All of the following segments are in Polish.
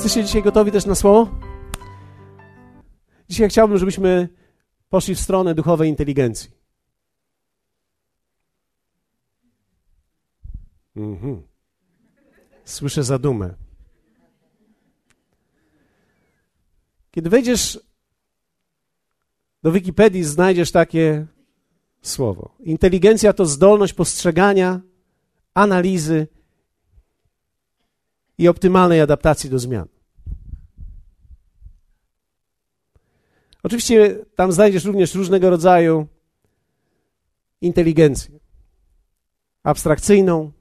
Jesteście dzisiaj gotowi też na słowo? Dzisiaj chciałbym, żebyśmy poszli w stronę duchowej inteligencji. Mhm. Słyszę zadumę. Kiedy wejdziesz do Wikipedii, znajdziesz takie słowo. Inteligencja to zdolność postrzegania, analizy i optymalnej adaptacji do zmian. Oczywiście tam znajdziesz również różnego rodzaju inteligencję. Abstrakcyjną,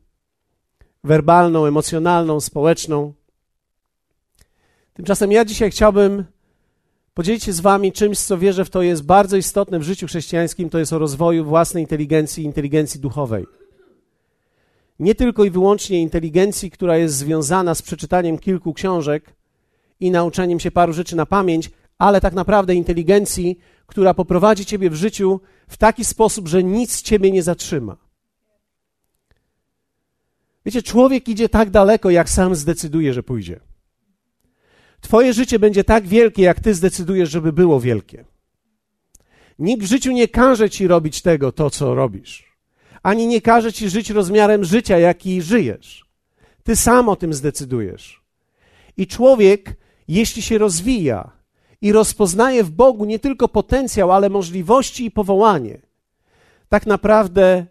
werbalną, emocjonalną, społeczną. Tymczasem ja dzisiaj chciałbym podzielić się z Wami czymś, co wierzę w to jest bardzo istotne w życiu chrześcijańskim, to jest o rozwoju własnej inteligencji, inteligencji duchowej. Nie tylko i wyłącznie inteligencji, która jest związana z przeczytaniem kilku książek i nauczeniem się paru rzeczy na pamięć, ale tak naprawdę inteligencji, która poprowadzi Ciebie w życiu w taki sposób, że nic Ciebie nie zatrzyma. Wiecie, człowiek idzie tak daleko, jak sam zdecyduje, że pójdzie. Twoje życie będzie tak wielkie, jak ty zdecydujesz, żeby było wielkie. Nikt w życiu nie każe ci robić tego, to co robisz. Ani nie każe ci żyć rozmiarem życia, jaki żyjesz. Ty sam o tym zdecydujesz. I człowiek, jeśli się rozwija i rozpoznaje w Bogu nie tylko potencjał, ale możliwości i powołanie, tak naprawdę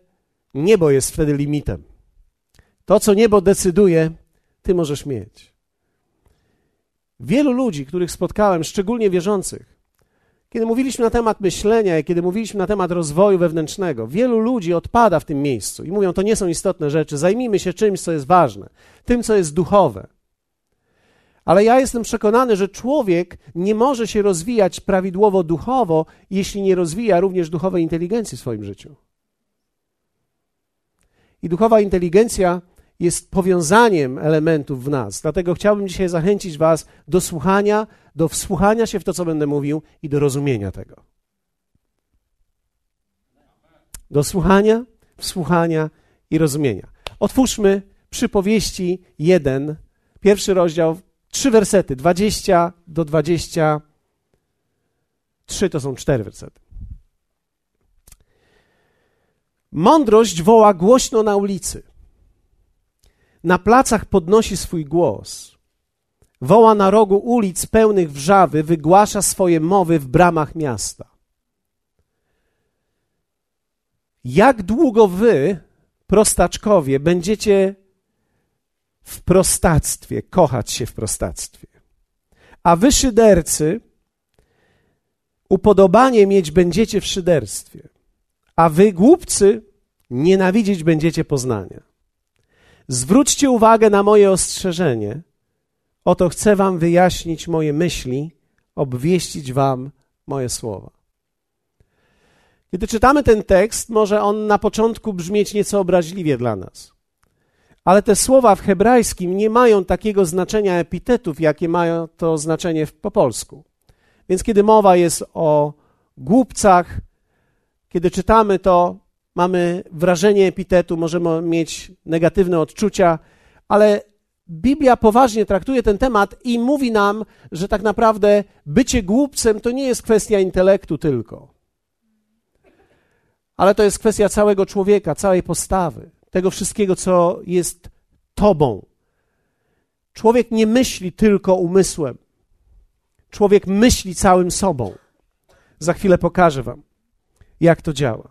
niebo jest wtedy limitem. To, co niebo decyduje, ty możesz mieć. Wielu ludzi, których spotkałem, szczególnie wierzących, kiedy mówiliśmy na temat myślenia i kiedy mówiliśmy na temat rozwoju wewnętrznego, wielu ludzi odpada w tym miejscu i mówią, to nie są istotne rzeczy, zajmijmy się czymś, co jest ważne, tym, co jest duchowe. Ale ja jestem przekonany, że człowiek nie może się rozwijać prawidłowo duchowo, jeśli nie rozwija również duchowej inteligencji w swoim życiu. I duchowa inteligencja jest powiązaniem elementów w nas. Dlatego chciałbym dzisiaj zachęcić Was do słuchania, do wsłuchania się w to, co będę mówił i do rozumienia tego. Do słuchania, wsłuchania i rozumienia. Otwórzmy przypowieści 1, pierwszy rozdział, trzy wersety, 20 do 23 to są cztery wersety. Mądrość woła głośno na ulicy na placach podnosi swój głos. Woła na rogu ulic pełnych wrzawy, wygłasza swoje mowy w bramach miasta. Jak długo wy, prostaczkowie, będziecie w prostactwie, kochać się w prostactwie? A wy, szydercy, upodobanie mieć będziecie w szyderstwie. A wy, głupcy, nienawidzieć będziecie poznania. Zwróćcie uwagę na moje ostrzeżenie. Oto chcę wam wyjaśnić moje myśli, obwieścić wam moje słowa. Kiedy czytamy ten tekst, może on na początku brzmieć nieco obraźliwie dla nas. Ale te słowa w hebrajskim nie mają takiego znaczenia epitetów, jakie mają to znaczenie po polsku. Więc kiedy mowa jest o głupcach, kiedy czytamy to, mamy wrażenie epitetu, możemy mieć negatywne odczucia, ale Biblia poważnie traktuje ten temat i mówi nam, że tak naprawdę bycie głupcem to nie jest kwestia intelektu tylko, ale to jest kwestia całego człowieka, całej postawy, tego wszystkiego, co jest Tobą. Człowiek nie myśli tylko umysłem, człowiek myśli całym sobą. Za chwilę pokażę Wam, jak to działa.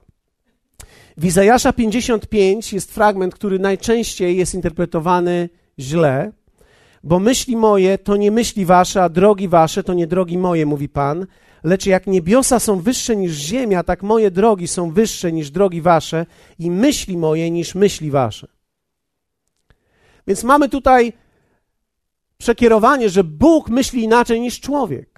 W Izajasza 55 jest fragment, który najczęściej jest interpretowany źle, bo myśli moje to nie myśli wasze, a drogi wasze to nie drogi moje, mówi Pan. Lecz jak niebiosa są wyższe niż ziemia, tak moje drogi są wyższe niż drogi wasze i myśli moje niż myśli wasze. Więc mamy tutaj przekierowanie, że Bóg myśli inaczej niż człowiek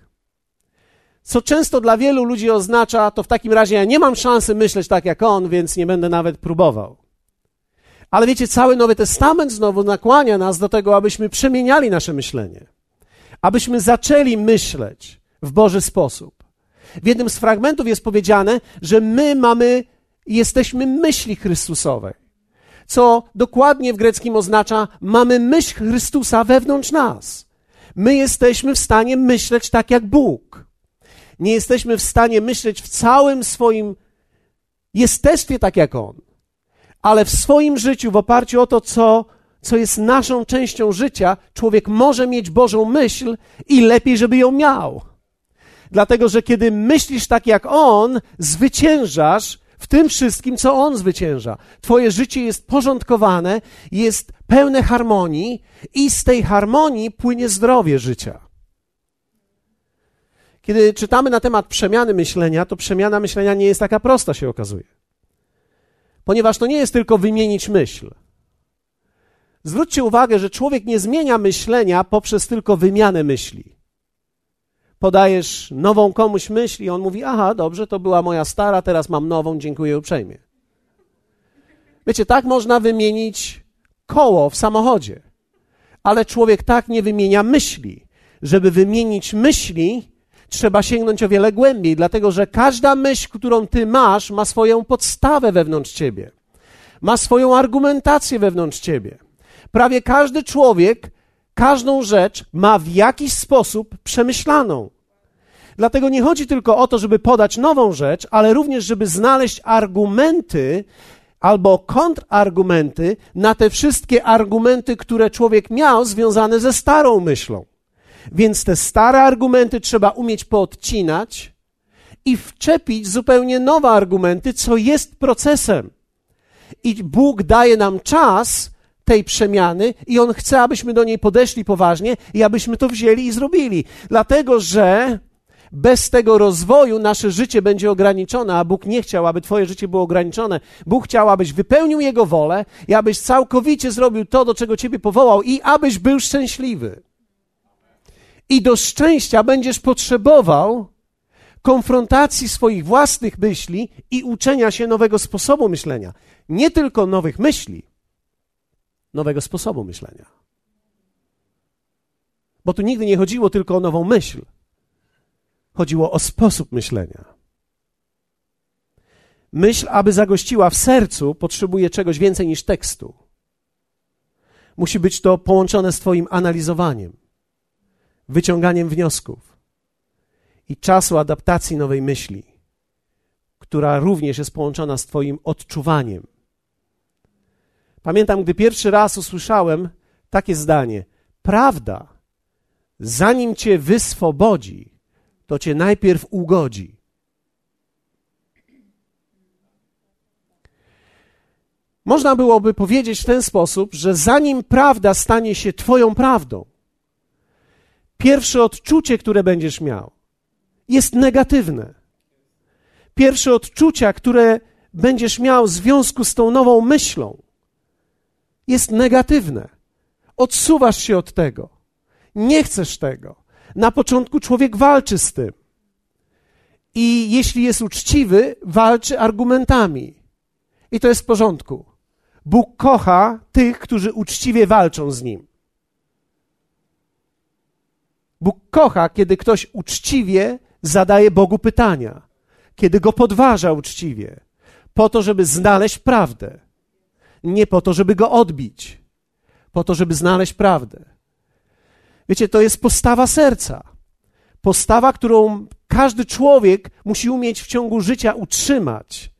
co często dla wielu ludzi oznacza, to w takim razie ja nie mam szansy myśleć tak jak on, więc nie będę nawet próbował. Ale wiecie, cały Nowy Testament znowu nakłania nas do tego, abyśmy przemieniali nasze myślenie, abyśmy zaczęli myśleć w Boży sposób. W jednym z fragmentów jest powiedziane, że my mamy, jesteśmy myśli Chrystusowej, co dokładnie w greckim oznacza, mamy myśl Chrystusa wewnątrz nas. My jesteśmy w stanie myśleć tak jak Bóg. Nie jesteśmy w stanie myśleć w całym swoim jestestwie tak jak On, ale w swoim życiu, w oparciu o to, co, co jest naszą częścią życia, człowiek może mieć Bożą myśl i lepiej, żeby ją miał. Dlatego, że kiedy myślisz tak jak On, zwyciężasz w tym wszystkim, co On zwycięża. Twoje życie jest porządkowane, jest pełne harmonii i z tej harmonii płynie zdrowie życia. Kiedy czytamy na temat przemiany myślenia, to przemiana myślenia nie jest taka prosta, się okazuje. Ponieważ to nie jest tylko wymienić myśl. Zwróćcie uwagę, że człowiek nie zmienia myślenia poprzez tylko wymianę myśli podajesz nową komuś myśl i on mówi: Aha, dobrze, to była moja stara, teraz mam nową, dziękuję uprzejmie. Wiecie, tak można wymienić koło w samochodzie, ale człowiek tak nie wymienia myśli. Żeby wymienić myśli, trzeba sięgnąć o wiele głębiej, dlatego że każda myśl, którą ty masz, ma swoją podstawę wewnątrz ciebie, ma swoją argumentację wewnątrz ciebie. Prawie każdy człowiek każdą rzecz ma w jakiś sposób przemyślaną. Dlatego nie chodzi tylko o to, żeby podać nową rzecz, ale również, żeby znaleźć argumenty albo kontrargumenty na te wszystkie argumenty, które człowiek miał związane ze starą myślą. Więc te stare argumenty trzeba umieć poodcinać i wczepić zupełnie nowe argumenty, co jest procesem. I Bóg daje nam czas, tej przemiany i On chce, abyśmy do niej podeszli poważnie i abyśmy to wzięli i zrobili. Dlatego, że bez tego rozwoju nasze życie będzie ograniczone, a Bóg nie chciał, aby Twoje życie było ograniczone. Bóg chciał, abyś wypełnił Jego wolę i abyś całkowicie zrobił to, do czego Ciebie powołał i abyś był szczęśliwy. I do szczęścia będziesz potrzebował konfrontacji swoich własnych myśli i uczenia się nowego sposobu myślenia. Nie tylko nowych myśli, nowego sposobu myślenia. Bo tu nigdy nie chodziło tylko o nową myśl. Chodziło o sposób myślenia. Myśl, aby zagościła w sercu, potrzebuje czegoś więcej niż tekstu. Musi być to połączone z Twoim analizowaniem, wyciąganiem wniosków i czasu adaptacji nowej myśli, która również jest połączona z Twoim odczuwaniem Pamiętam, gdy pierwszy raz usłyszałem takie zdanie: Prawda, zanim cię wyswobodzi, to cię najpierw ugodzi. Można byłoby powiedzieć w ten sposób, że zanim prawda stanie się Twoją prawdą, pierwsze odczucie, które będziesz miał, jest negatywne. Pierwsze odczucia, które będziesz miał w związku z tą nową myślą, jest negatywne. Odsuwasz się od tego. Nie chcesz tego. Na początku człowiek walczy z tym. I jeśli jest uczciwy, walczy argumentami. I to jest w porządku. Bóg kocha tych, którzy uczciwie walczą z nim. Bóg kocha, kiedy ktoś uczciwie zadaje Bogu pytania, kiedy go podważa uczciwie, po to, żeby znaleźć prawdę nie po to, żeby go odbić, po to, żeby znaleźć prawdę. Wiecie, to jest postawa serca. Postawa, którą każdy człowiek musi umieć w ciągu życia utrzymać.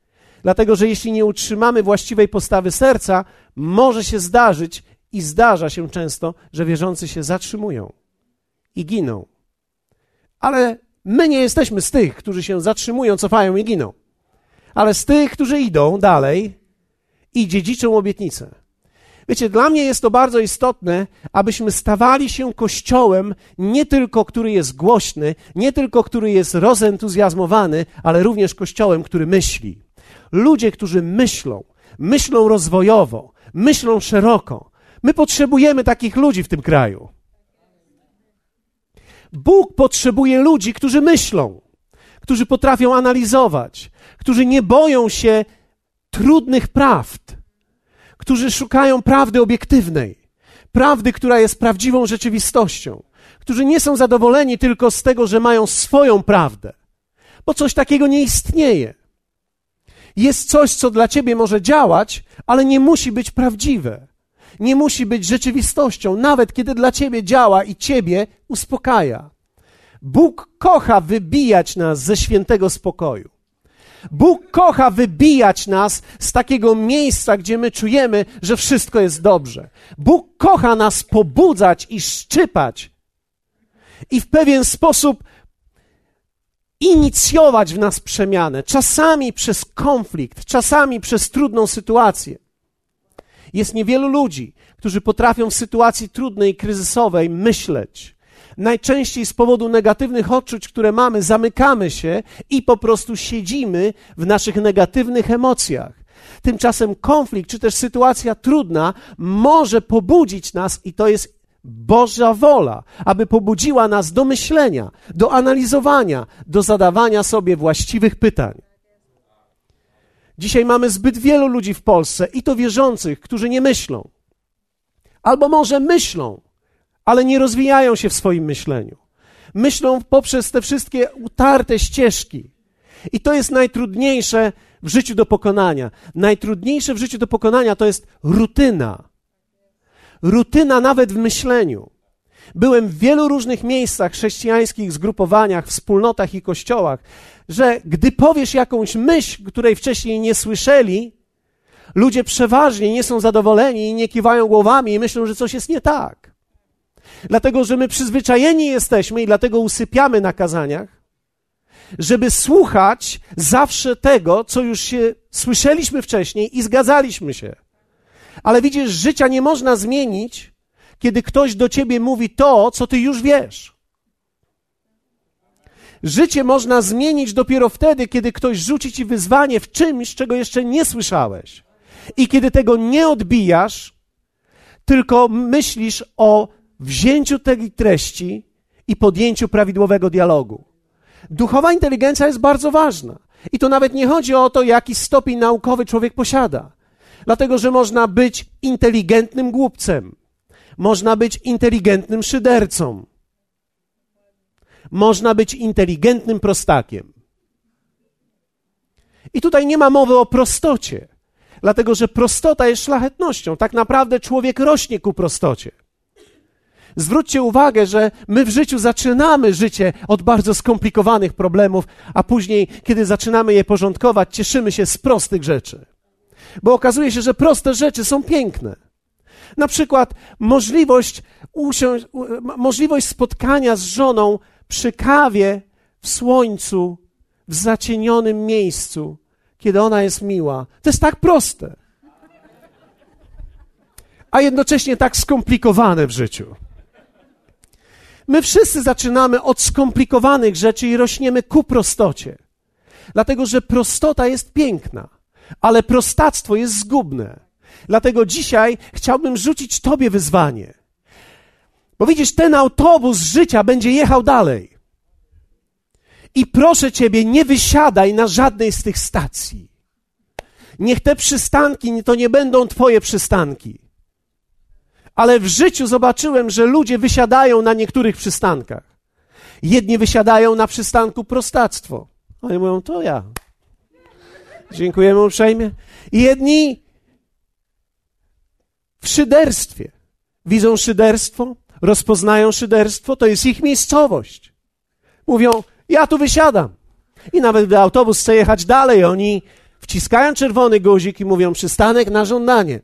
Dlatego, że jeśli nie utrzymamy właściwej postawy serca, może się zdarzyć i zdarza się często, że wierzący się zatrzymują i giną. Ale my nie jesteśmy z tych, którzy się zatrzymują, cofają i giną, ale z tych, którzy idą dalej i dziedziczą obietnicę. Wiecie, dla mnie jest to bardzo istotne, abyśmy stawali się kościołem nie tylko, który jest głośny, nie tylko, który jest rozentuzjazmowany, ale również kościołem, który myśli. Ludzie, którzy myślą, myślą rozwojowo, myślą szeroko. My potrzebujemy takich ludzi w tym kraju. Bóg potrzebuje ludzi, którzy myślą, którzy potrafią analizować, którzy nie boją się trudnych prawd, którzy szukają prawdy obiektywnej, prawdy, która jest prawdziwą rzeczywistością, którzy nie są zadowoleni tylko z tego, że mają swoją prawdę, bo coś takiego nie istnieje. Jest coś, co dla ciebie może działać, ale nie musi być prawdziwe. Nie musi być rzeczywistością, nawet kiedy dla ciebie działa i ciebie uspokaja. Bóg kocha wybijać nas ze świętego spokoju. Bóg kocha wybijać nas z takiego miejsca, gdzie my czujemy, że wszystko jest dobrze. Bóg kocha nas pobudzać i szczypać i w pewien sposób inicjować w nas przemianę, czasami przez konflikt, czasami przez trudną sytuację. Jest niewielu ludzi, którzy potrafią w sytuacji trudnej, kryzysowej myśleć. Najczęściej z powodu negatywnych odczuć, które mamy, zamykamy się i po prostu siedzimy w naszych negatywnych emocjach. Tymczasem konflikt, czy też sytuacja trudna może pobudzić nas, i to jest Boża wola, aby pobudziła nas do myślenia, do analizowania, do zadawania sobie właściwych pytań. Dzisiaj mamy zbyt wielu ludzi w Polsce, i to wierzących, którzy nie myślą. Albo może myślą, ale nie rozwijają się w swoim myśleniu. Myślą poprzez te wszystkie utarte ścieżki. I to jest najtrudniejsze w życiu do pokonania. Najtrudniejsze w życiu do pokonania to jest rutyna. Rutyna nawet w myśleniu. Byłem w wielu różnych miejscach chrześcijańskich, zgrupowaniach, wspólnotach i kościołach, że gdy powiesz jakąś myśl, której wcześniej nie słyszeli, ludzie przeważnie nie są zadowoleni i nie kiwają głowami i myślą, że coś jest nie tak. Dlatego, że my przyzwyczajeni jesteśmy i dlatego usypiamy na kazaniach, żeby słuchać zawsze tego, co już się słyszeliśmy wcześniej i zgadzaliśmy się. Ale widzisz, życia nie można zmienić, kiedy ktoś do ciebie mówi to, co ty już wiesz. Życie można zmienić dopiero wtedy, kiedy ktoś rzuci ci wyzwanie w czymś, czego jeszcze nie słyszałeś. I kiedy tego nie odbijasz, tylko myślisz o wzięciu tej treści i podjęciu prawidłowego dialogu. Duchowa inteligencja jest bardzo ważna. I to nawet nie chodzi o to, jaki stopień naukowy człowiek posiada. Dlatego, że można być inteligentnym głupcem, można być inteligentnym szydercą, można być inteligentnym prostakiem. I tutaj nie ma mowy o prostocie, dlatego że prostota jest szlachetnością. Tak naprawdę człowiek rośnie ku prostocie. Zwróćcie uwagę, że my w życiu zaczynamy życie od bardzo skomplikowanych problemów, a później, kiedy zaczynamy je porządkować, cieszymy się z prostych rzeczy. Bo okazuje się, że proste rzeczy są piękne. Na przykład możliwość, usiąść, możliwość spotkania z żoną przy kawie w słońcu, w zacienionym miejscu, kiedy ona jest miła. To jest tak proste. A jednocześnie tak skomplikowane w życiu. My wszyscy zaczynamy od skomplikowanych rzeczy i rośniemy ku prostocie. Dlatego, że prostota jest piękna, ale prostactwo jest zgubne. Dlatego dzisiaj chciałbym rzucić Tobie wyzwanie. Bo widzisz, ten autobus życia będzie jechał dalej. I proszę Ciebie, nie wysiadaj na żadnej z tych stacji. Niech te przystanki to nie będą Twoje przystanki ale w życiu zobaczyłem, że ludzie wysiadają na niektórych przystankach. Jedni wysiadają na przystanku prostactwo. Oni mówią, to ja. Dziękujemy uprzejmie. Jedni w szyderstwie. Widzą szyderstwo, rozpoznają szyderstwo, to jest ich miejscowość. Mówią, ja tu wysiadam. I nawet gdy autobus chce jechać dalej, oni wciskają czerwony guzik i mówią przystanek na żądanie.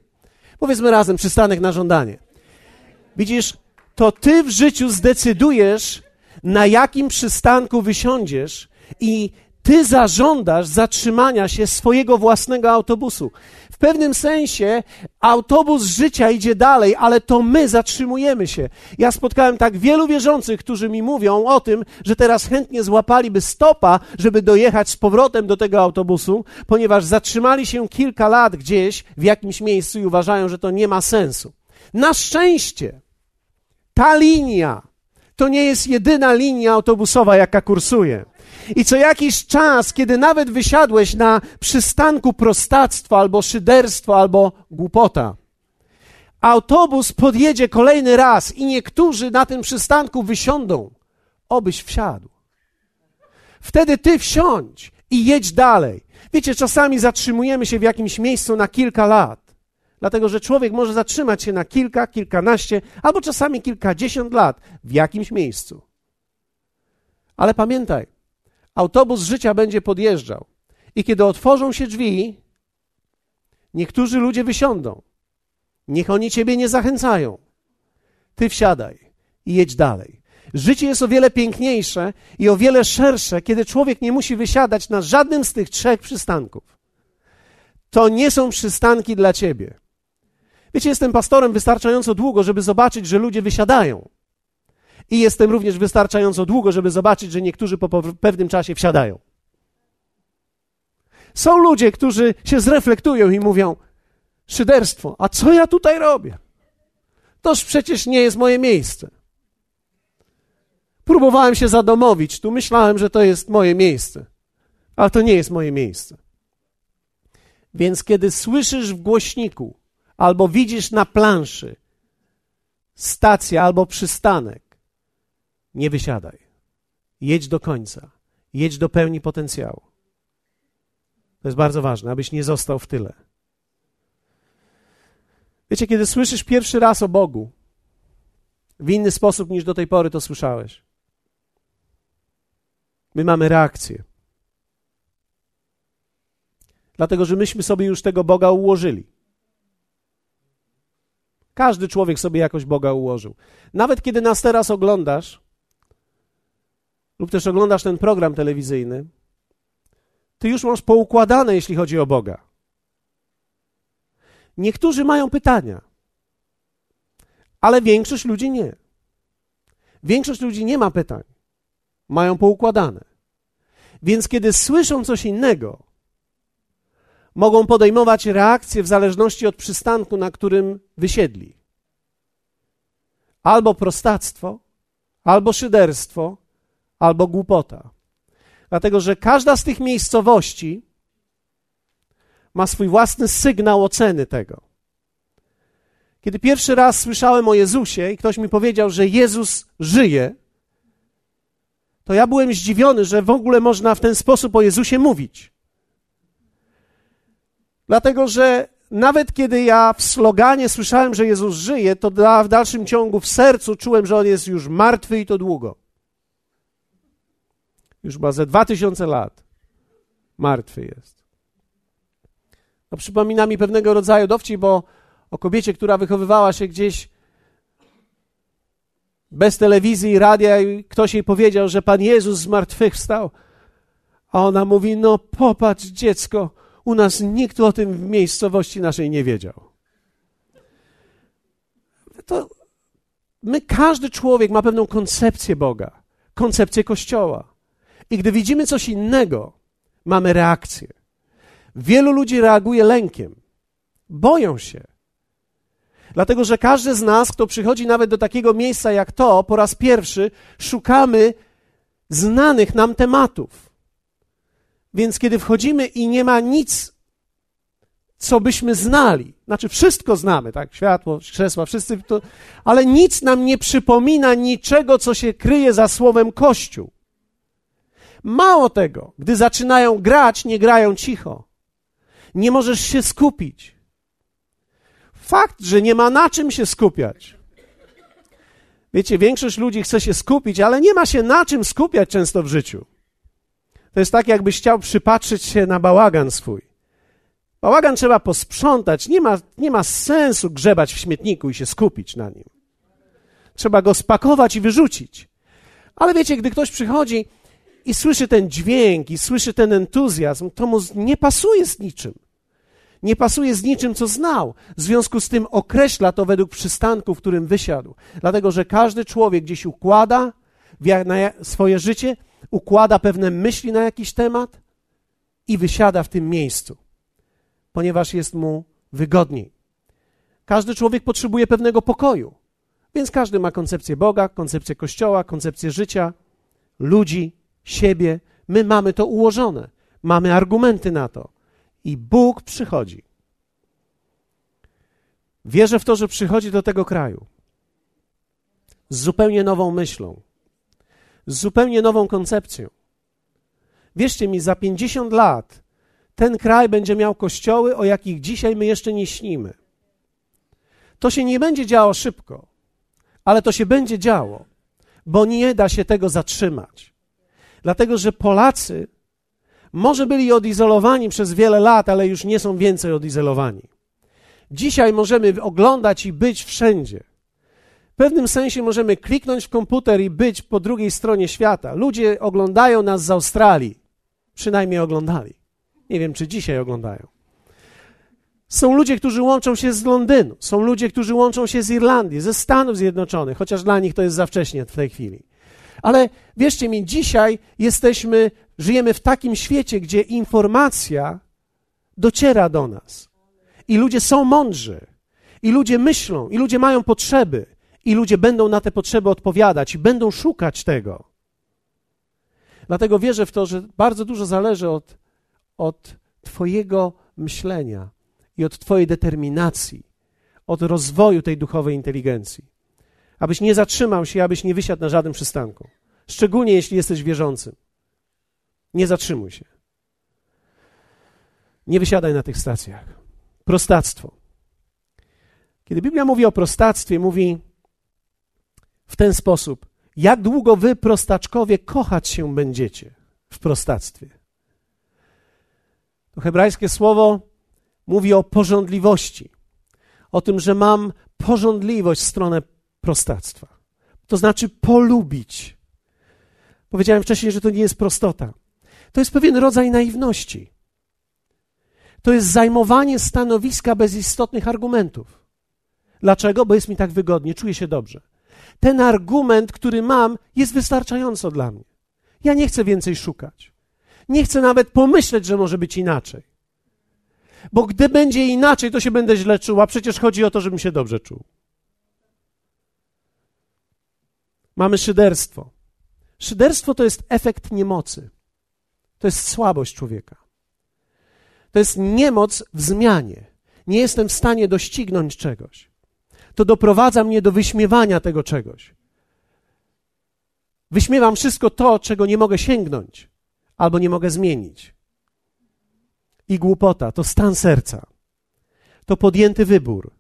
Powiedzmy razem, przystanek na żądanie. Widzisz, to ty w życiu zdecydujesz, na jakim przystanku wysiądziesz i ty zażądasz zatrzymania się swojego własnego autobusu. W pewnym sensie autobus życia idzie dalej, ale to my zatrzymujemy się. Ja spotkałem tak wielu wierzących, którzy mi mówią o tym, że teraz chętnie złapaliby stopa, żeby dojechać z powrotem do tego autobusu, ponieważ zatrzymali się kilka lat gdzieś w jakimś miejscu i uważają, że to nie ma sensu. Na szczęście ta linia to nie jest jedyna linia autobusowa, jaka kursuje. I co jakiś czas, kiedy nawet wysiadłeś na przystanku prostactwo albo szyderstwo albo głupota, autobus podjedzie kolejny raz i niektórzy na tym przystanku wysiądą, obyś wsiadł. Wtedy ty wsiądź i jedź dalej. Wiecie, czasami zatrzymujemy się w jakimś miejscu na kilka lat, Dlatego, że człowiek może zatrzymać się na kilka, kilkanaście, albo czasami kilkadziesiąt lat w jakimś miejscu. Ale pamiętaj, autobus życia będzie podjeżdżał. I kiedy otworzą się drzwi, niektórzy ludzie wysiądą. Niech oni ciebie nie zachęcają. Ty wsiadaj i jedź dalej. Życie jest o wiele piękniejsze i o wiele szersze, kiedy człowiek nie musi wysiadać na żadnym z tych trzech przystanków. To nie są przystanki dla ciebie. Wiecie, jestem pastorem wystarczająco długo, żeby zobaczyć, że ludzie wysiadają. I jestem również wystarczająco długo, żeby zobaczyć, że niektórzy po pewnym czasie wsiadają. Są ludzie, którzy się zreflektują i mówią: Szyderstwo, a co ja tutaj robię? Toż przecież nie jest moje miejsce. Próbowałem się zadomowić, tu myślałem, że to jest moje miejsce, ale to nie jest moje miejsce. Więc kiedy słyszysz w głośniku albo widzisz na planszy stację albo przystanek, nie wysiadaj. Jedź do końca. Jedź do pełni potencjału. To jest bardzo ważne, abyś nie został w tyle. Wiecie, kiedy słyszysz pierwszy raz o Bogu w inny sposób niż do tej pory to słyszałeś, my mamy reakcję. Dlatego, że myśmy sobie już tego Boga ułożyli. Każdy człowiek sobie jakoś Boga ułożył. Nawet kiedy nas teraz oglądasz, lub też oglądasz ten program telewizyjny, ty już masz poukładane, jeśli chodzi o Boga. Niektórzy mają pytania, ale większość ludzi nie. Większość ludzi nie ma pytań, mają poukładane. Więc kiedy słyszą coś innego, mogą podejmować reakcje w zależności od przystanku, na którym wysiedli. Albo prostactwo, albo szyderstwo, albo głupota. Dlatego, że każda z tych miejscowości ma swój własny sygnał oceny tego. Kiedy pierwszy raz słyszałem o Jezusie i ktoś mi powiedział, że Jezus żyje, to ja byłem zdziwiony, że w ogóle można w ten sposób o Jezusie mówić. Dlatego, że nawet kiedy ja w sloganie słyszałem, że Jezus żyje, to w dalszym ciągu w sercu czułem, że On jest już martwy i to długo. Już ma ze dwa tysiące lat. Martwy jest. No, przypomina mi pewnego rodzaju dowcip bo o kobiecie, która wychowywała się gdzieś bez telewizji i radia i ktoś jej powiedział, że Pan Jezus z martwych wstał. A ona mówi, no popatrz dziecko, u nas nikt o tym w miejscowości naszej nie wiedział. To my, każdy człowiek ma pewną koncepcję Boga, koncepcję Kościoła. I gdy widzimy coś innego, mamy reakcję. Wielu ludzi reaguje lękiem, boją się. Dlatego, że każdy z nas, kto przychodzi nawet do takiego miejsca jak to, po raz pierwszy szukamy znanych nam tematów. Więc kiedy wchodzimy i nie ma nic, co byśmy znali, znaczy wszystko znamy, tak? Światło, krzesła, wszyscy to, ale nic nam nie przypomina niczego, co się kryje za słowem Kościół. Mało tego, gdy zaczynają grać, nie grają cicho. Nie możesz się skupić. Fakt, że nie ma na czym się skupiać. Wiecie, większość ludzi chce się skupić, ale nie ma się na czym skupiać często w życiu. To jest tak, jakbyś chciał przypatrzyć się na bałagan swój. Bałagan trzeba posprzątać. Nie ma, nie ma sensu grzebać w śmietniku i się skupić na nim. Trzeba go spakować i wyrzucić. Ale wiecie, gdy ktoś przychodzi i słyszy ten dźwięk, i słyszy ten entuzjazm, to mu nie pasuje z niczym. Nie pasuje z niczym, co znał. W związku z tym określa to według przystanku, w którym wysiadł. Dlatego, że każdy człowiek gdzieś układa swoje życie, układa pewne myśli na jakiś temat i wysiada w tym miejscu, ponieważ jest mu wygodniej. Każdy człowiek potrzebuje pewnego pokoju, więc każdy ma koncepcję Boga, koncepcję Kościoła, koncepcję życia, ludzi, siebie. My mamy to ułożone, mamy argumenty na to. I Bóg przychodzi. Wierzę w to, że przychodzi do tego kraju z zupełnie nową myślą, z zupełnie nową koncepcją. Wierzcie mi, za 50 lat ten kraj będzie miał kościoły, o jakich dzisiaj my jeszcze nie śnimy. To się nie będzie działo szybko, ale to się będzie działo, bo nie da się tego zatrzymać. Dlatego, że Polacy może byli odizolowani przez wiele lat, ale już nie są więcej odizolowani. Dzisiaj możemy oglądać i być wszędzie. W pewnym sensie możemy kliknąć w komputer i być po drugiej stronie świata. Ludzie oglądają nas z Australii. Przynajmniej oglądali. Nie wiem, czy dzisiaj oglądają. Są ludzie, którzy łączą się z Londynu, są ludzie, którzy łączą się z Irlandii, ze Stanów Zjednoczonych, chociaż dla nich to jest za wcześnie w tej chwili. Ale wierzcie mi, dzisiaj jesteśmy, żyjemy w takim świecie, gdzie informacja dociera do nas. I ludzie są mądrzy, i ludzie myślą, i ludzie mają potrzeby, i ludzie będą na te potrzeby odpowiadać, i będą szukać tego. Dlatego wierzę w to, że bardzo dużo zależy od, od Twojego myślenia i od Twojej determinacji, od rozwoju tej duchowej inteligencji. Abyś nie zatrzymał się, abyś nie wysiadł na żadnym przystanku. Szczególnie jeśli jesteś wierzącym. Nie zatrzymuj się. Nie wysiadaj na tych stacjach. Prostactwo. Kiedy Biblia mówi o prostactwie, mówi w ten sposób: Jak długo wy, prostaczkowie, kochać się będziecie w prostactwie? To hebrajskie słowo mówi o porządliwości, o tym, że mam porządliwość w stronę prostactwa. To znaczy polubić. Powiedziałem wcześniej, że to nie jest prostota. To jest pewien rodzaj naiwności. To jest zajmowanie stanowiska bez istotnych argumentów. Dlaczego? Bo jest mi tak wygodnie, czuję się dobrze. Ten argument, który mam, jest wystarczająco dla mnie. Ja nie chcę więcej szukać. Nie chcę nawet pomyśleć, że może być inaczej. Bo gdy będzie inaczej, to się będę źle czuł, a przecież chodzi o to, żebym się dobrze czuł. Mamy szyderstwo. Szyderstwo to jest efekt niemocy. To jest słabość człowieka. To jest niemoc w zmianie. Nie jestem w stanie doścignąć czegoś. To doprowadza mnie do wyśmiewania tego czegoś. Wyśmiewam wszystko to, czego nie mogę sięgnąć albo nie mogę zmienić. I głupota to stan serca. To podjęty wybór,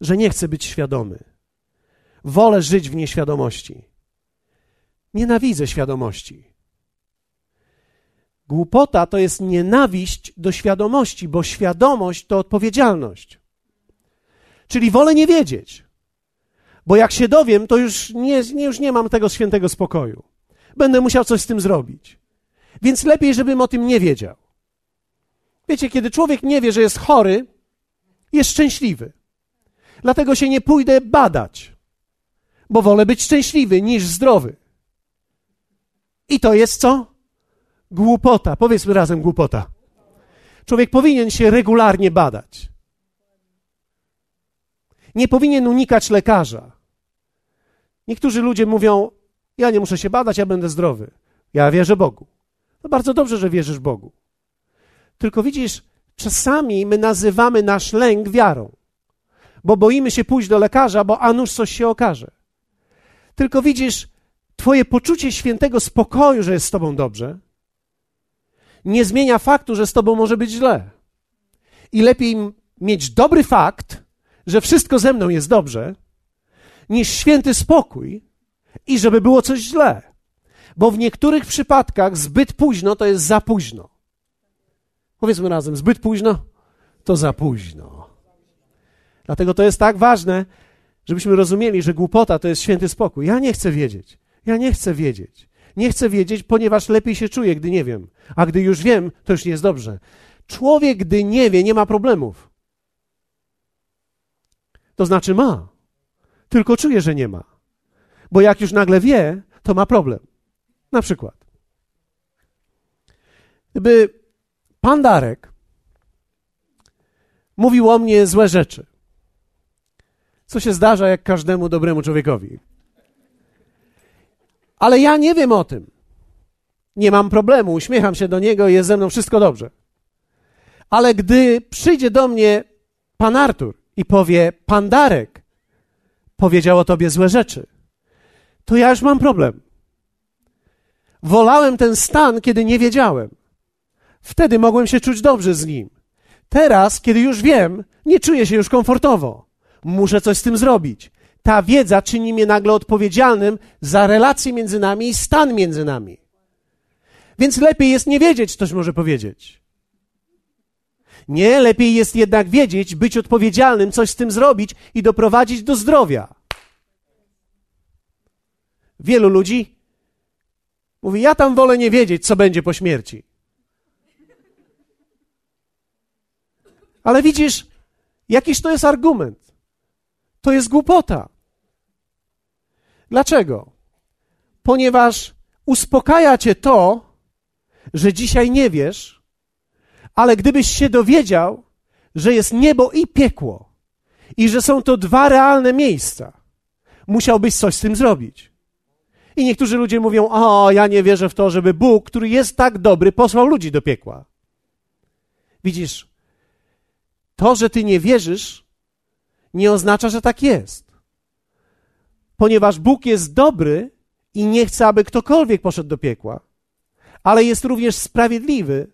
że nie chcę być świadomy Wolę żyć w nieświadomości. Nienawidzę świadomości. Głupota to jest nienawiść do świadomości, bo świadomość to odpowiedzialność. Czyli wolę nie wiedzieć, bo jak się dowiem, to już nie, już nie mam tego świętego spokoju. Będę musiał coś z tym zrobić. Więc lepiej, żebym o tym nie wiedział. Wiecie, kiedy człowiek nie wie, że jest chory, jest szczęśliwy. Dlatego się nie pójdę badać bo wolę być szczęśliwy niż zdrowy. I to jest co? Głupota. Powiedzmy razem głupota. Człowiek powinien się regularnie badać. Nie powinien unikać lekarza. Niektórzy ludzie mówią: Ja nie muszę się badać, ja będę zdrowy. Ja wierzę Bogu. No bardzo dobrze, że wierzysz Bogu. Tylko widzisz, czasami my nazywamy nasz lęk wiarą, bo boimy się pójść do lekarza, bo a nuż coś się okaże. Tylko widzisz, Twoje poczucie świętego spokoju, że jest z Tobą dobrze, nie zmienia faktu, że z Tobą może być źle. I lepiej mieć dobry fakt, że wszystko ze mną jest dobrze, niż święty spokój i żeby było coś źle. Bo w niektórych przypadkach zbyt późno to jest za późno. Powiedzmy razem, zbyt późno to za późno. Dlatego to jest tak ważne, żebyśmy rozumieli, że głupota to jest święty spokój. Ja nie chcę wiedzieć. Ja nie chcę wiedzieć. Nie chcę wiedzieć, ponieważ lepiej się czuję, gdy nie wiem. A gdy już wiem, to już nie jest dobrze. Człowiek, gdy nie wie, nie ma problemów. To znaczy ma. Tylko czuje, że nie ma. Bo jak już nagle wie, to ma problem. Na przykład. Gdyby pan Darek mówił o mnie złe rzeczy, co się zdarza jak każdemu dobremu człowiekowi. Ale ja nie wiem o tym. Nie mam problemu, uśmiecham się do niego, jest ze mną wszystko dobrze. Ale gdy przyjdzie do mnie pan Artur i powie: Pan Darek powiedział o tobie złe rzeczy, to ja już mam problem. Wolałem ten stan, kiedy nie wiedziałem. Wtedy mogłem się czuć dobrze z nim. Teraz, kiedy już wiem, nie czuję się już komfortowo. muszę coś z tym zrobić. Ta wiedza czyni mnie nagle odpowiedzialnym za relacje między nami i stan między nami. Więc lepiej jest nie wiedzieć, ktoś może powiedzieć. Nie, lepiej jest jednak wiedzieć, być odpowiedzialnym, coś z tym zrobić i doprowadzić do zdrowia. Wielu ludzi mówi: Ja tam wolę nie wiedzieć, co będzie po śmierci. Ale widzisz, jakiś to jest argument. To jest głupota. Dlaczego? Ponieważ uspokaja cię to, że dzisiaj nie wiesz, ale gdybyś się dowiedział, że jest niebo i piekło i że są to dwa realne miejsca, musiałbyś coś z tym zrobić. I niektórzy ludzie mówią: O, ja nie wierzę w to, żeby Bóg, który jest tak dobry, posłał ludzi do piekła. Widzisz, to, że ty nie wierzysz, nie oznacza, że tak jest. Ponieważ Bóg jest dobry i nie chce, aby ktokolwiek poszedł do piekła, ale jest również sprawiedliwy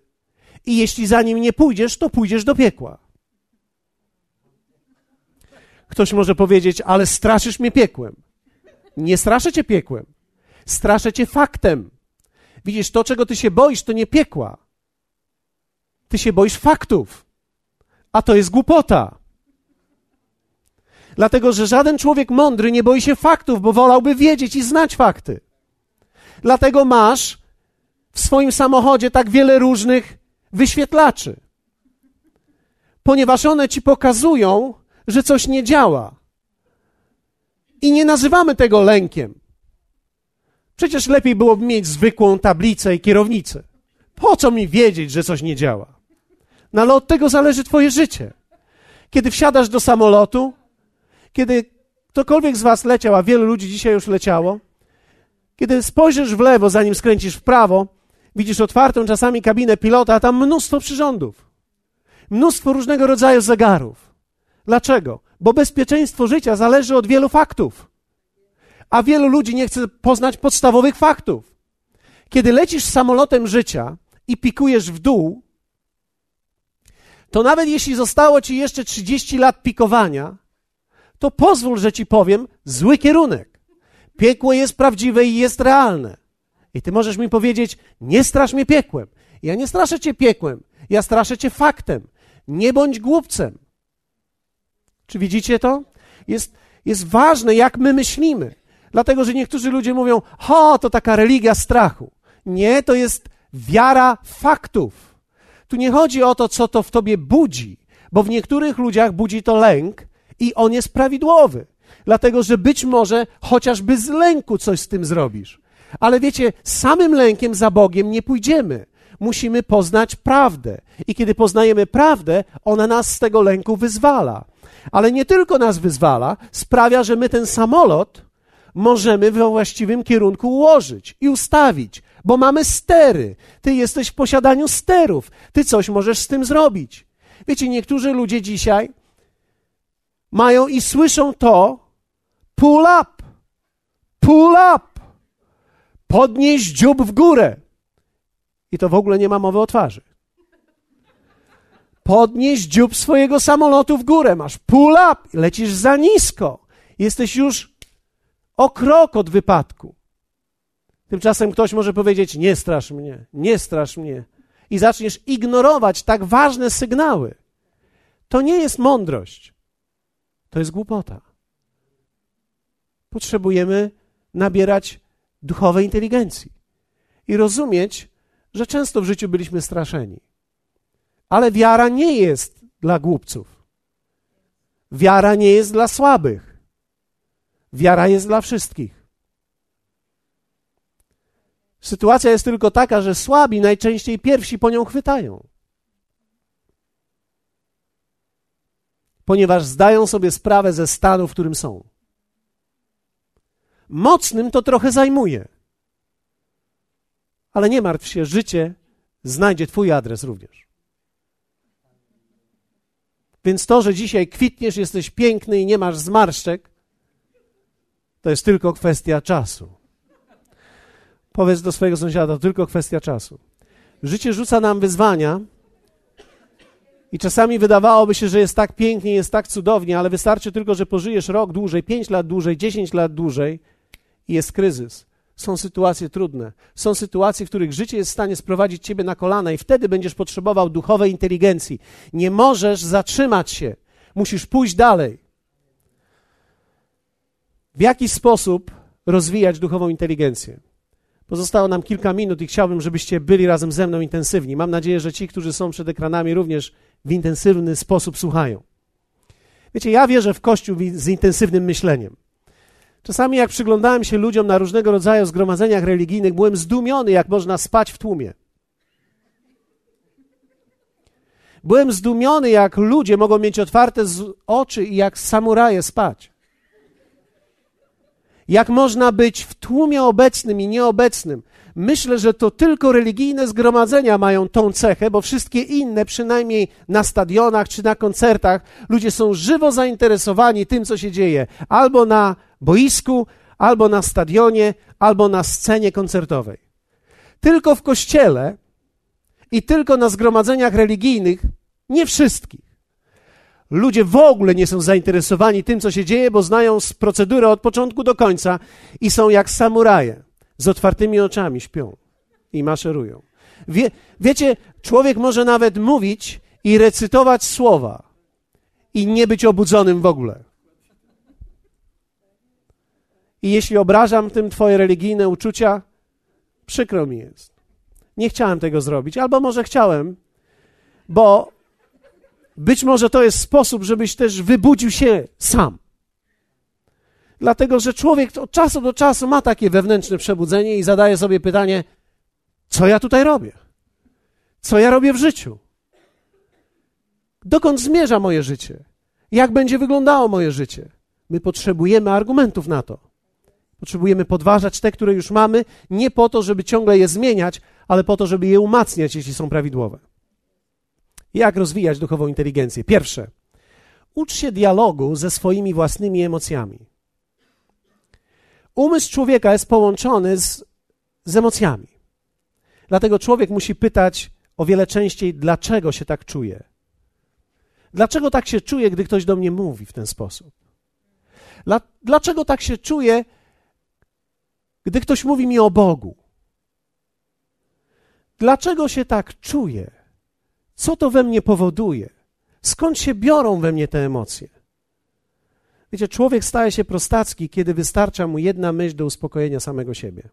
i jeśli za nim nie pójdziesz, to pójdziesz do piekła. Ktoś może powiedzieć, ale straszysz mnie piekłem. Nie straszę cię piekłem. Straszę cię faktem. Widzisz, to, czego ty się boisz, to nie piekła. Ty się boisz faktów. A to jest głupota. Dlatego, że żaden człowiek mądry nie boi się faktów, bo wolałby wiedzieć i znać fakty. Dlatego masz w swoim samochodzie tak wiele różnych wyświetlaczy, ponieważ one ci pokazują, że coś nie działa. I nie nazywamy tego lękiem. Przecież lepiej byłoby mieć zwykłą tablicę i kierownicę. Po co mi wiedzieć, że coś nie działa? No ale od tego zależy Twoje życie. Kiedy wsiadasz do samolotu, kiedy ktokolwiek z Was leciał, a wielu ludzi dzisiaj już leciało, kiedy spojrzysz w lewo, zanim skręcisz w prawo, widzisz otwartą czasami kabinę pilota, a tam mnóstwo przyrządów, mnóstwo różnego rodzaju zegarów. Dlaczego? Bo bezpieczeństwo życia zależy od wielu faktów, a wielu ludzi nie chce poznać podstawowych faktów. Kiedy lecisz samolotem życia i pikujesz w dół, to nawet jeśli zostało ci jeszcze 30 lat pikowania, to pozwól, że ci powiem zły kierunek. Piekło jest prawdziwe i jest realne. I ty możesz mi powiedzieć, nie strasz mnie piekłem. Ja nie straszę cię piekłem, ja straszę cię faktem. Nie bądź głupcem. Czy widzicie to? Jest, jest ważne, jak my myślimy. Dlatego, że niektórzy ludzie mówią, ho, to taka religia strachu. Nie, to jest wiara faktów. Tu nie chodzi o to, co to w tobie budzi, bo w niektórych ludziach budzi to lęk i on jest prawidłowy. Dlatego, że być może chociażby z lęku coś z tym zrobisz. Ale wiecie, samym lękiem za Bogiem nie pójdziemy. Musimy poznać prawdę. I kiedy poznajemy prawdę, ona nas z tego lęku wyzwala. Ale nie tylko nas wyzwala, sprawia, że my ten samolot możemy we właściwym kierunku ułożyć i ustawić, bo mamy stery. Ty jesteś w posiadaniu sterów. Ty coś możesz z tym zrobić. Wiecie, niektórzy ludzie dzisiaj mają i słyszą to pull up, pull up podnieść dziób w górę. I to w ogóle nie ma mowy o twarzy. Podnieść dziób swojego samolotu w górę. Masz pull up, lecisz za nisko. Jesteś już o krok od wypadku. Tymczasem ktoś może powiedzieć: Nie strasz mnie, nie strasz mnie. I zaczniesz ignorować tak ważne sygnały. To nie jest mądrość. To jest głupota. Potrzebujemy nabierać duchowej inteligencji i rozumieć, że często w życiu byliśmy straszeni. Ale wiara nie jest dla głupców. Wiara nie jest dla słabych. Wiara jest dla wszystkich. Sytuacja jest tylko taka, że słabi najczęściej pierwsi po nią chwytają. Ponieważ zdają sobie sprawę ze stanu, w którym są. Mocnym to trochę zajmuje. Ale nie martw się, życie znajdzie Twój adres również. Więc to, że dzisiaj kwitniesz, jesteś piękny i nie masz zmarszczek, to jest tylko kwestia czasu. Powiedz do swojego sąsiada, to tylko kwestia czasu. Życie rzuca nam wyzwania I czasami wydawałoby się, że jest tak pięknie, jest tak cudownie, ale wystarczy tylko, że pożyjesz rok dłużej, pięć lat dłużej, dziesięć lat dłużej i jest kryzys. Są sytuacje trudne. Są sytuacje, w których życie jest w stanie sprowadzić ciebie na kolana i wtedy będziesz potrzebował duchowej inteligencji. Nie możesz zatrzymać się. Musisz pójść dalej. W jaki sposób rozwijać duchową inteligencję? Pozostało nam kilka minut i chciałbym, żebyście byli razem ze mną intensywni. Mam nadzieję, że ci, którzy są przed ekranami, również w intensywny sposób słuchają. Wiecie, ja wierzę w Kościół z intensywnym myśleniem. Czasami, jak przyglądałem się ludziom na różnego rodzaju zgromadzeniach religijnych, byłem zdumiony, jak można spać w tłumie. Byłem zdumiony, jak ludzie mogą mieć otwarte oczy i jak samuraje spać. Jak można być w tłumie obecnym i nieobecnym. Myślę, że to tylko religijne zgromadzenia mają tą cechę, bo wszystkie inne, przynajmniej na stadionach czy na koncertach, ludzie są żywo zainteresowani tym, co się dzieje. Albo na boisku, albo na stadionie, albo na scenie koncertowej. Tylko w kościele i tylko na zgromadzeniach religijnych, nie wszystkich. Ludzie w ogóle nie są zainteresowani tym, co się dzieje, bo znają procedurę od początku do końca i są jak samuraje. Z otwartymi oczami śpią i maszerują. Wie, wiecie, człowiek może nawet mówić i recytować słowa i nie być obudzonym w ogóle. I jeśli obrażam tym Twoje religijne uczucia, przykro mi jest. Nie chciałem tego zrobić, albo może chciałem, bo być może to jest sposób, żebyś też wybudził się sam. Dlatego, że człowiek od czasu do czasu ma takie wewnętrzne przebudzenie i zadaje sobie pytanie: co ja tutaj robię? Co ja robię w życiu? Dokąd zmierza moje życie? Jak będzie wyglądało moje życie? My potrzebujemy argumentów na to. Potrzebujemy podważać te, które już mamy, nie po to, żeby ciągle je zmieniać, ale po to, żeby je umacniać, jeśli są prawidłowe. Jak rozwijać duchową inteligencję? Pierwsze, ucz się dialogu ze swoimi własnymi emocjami. Umysł człowieka jest połączony z, z emocjami. Dlatego człowiek musi pytać o wiele częściej, dlaczego się tak czuje. Dlaczego tak się czuje, gdy ktoś do mnie mówi w ten sposób? Dlaczego tak się czuję, gdy ktoś mówi mi o Bogu? Dlaczego się tak czuję? Co to we mnie powoduje? Skąd się biorą we mnie te emocje? Wiecie, człowiek staje się prostacki, kiedy wystarcza mu jedna myśl do uspokojenia samego siebie.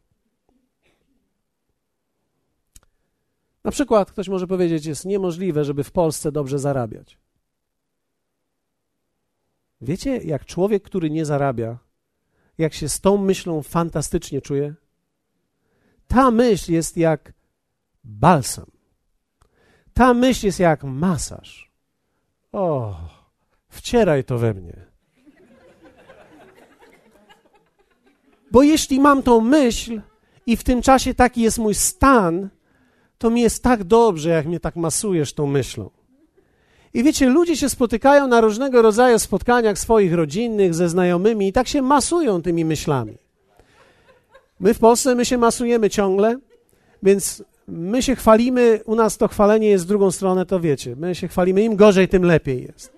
Na przykład ktoś może powiedzieć, jest niemożliwe, żeby w Polsce dobrze zarabiać. Wiecie, jak człowiek, który nie zarabia, jak się z tą myślą fantastycznie czuje? Ta myśl jest jak balsam. Ta myśl jest jak masaż. O, wcieraj to we mnie. Bo jeśli mam tą myśl i w tym czasie taki jest mój stan, to mi jest tak dobrze, jak mnie tak masujesz tą myślą. I wiecie, ludzie się spotykają na różnego rodzaju spotkaniach swoich rodzinnych, ze znajomymi i tak się masują tymi myślami. My w Polsce, my się masujemy ciągle, więc my się chwalimy, u nas to chwalenie jest w drugą stronę, to wiecie. My się chwalimy, im gorzej, tym lepiej jest.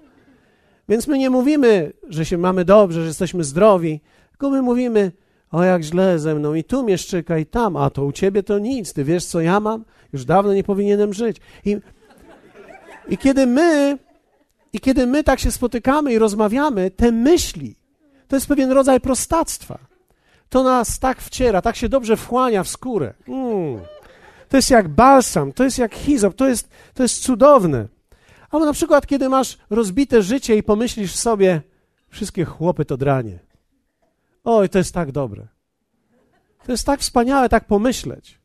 Więc my nie mówimy, że się mamy dobrze, że jesteśmy zdrowi, tylko my mówimy, o jak źle ze mną i tu mnie szczyka i tam, a to u ciebie to nic, ty wiesz co ja mam? Już dawno nie powinienem żyć. I i kiedy my, i kiedy my tak się spotykamy i rozmawiamy, te myśli, to jest pewien rodzaj prostactwa. To nas tak wciera, tak się dobrze wchłania w skórę. Mm. To jest jak balsam, to jest jak hizop, to jest, to jest cudowne. Albo na przykład, kiedy masz rozbite życie i pomyślisz sobie, wszystkie chłopy to dranie. Oj, to jest tak dobre. To jest tak wspaniałe tak pomyśleć.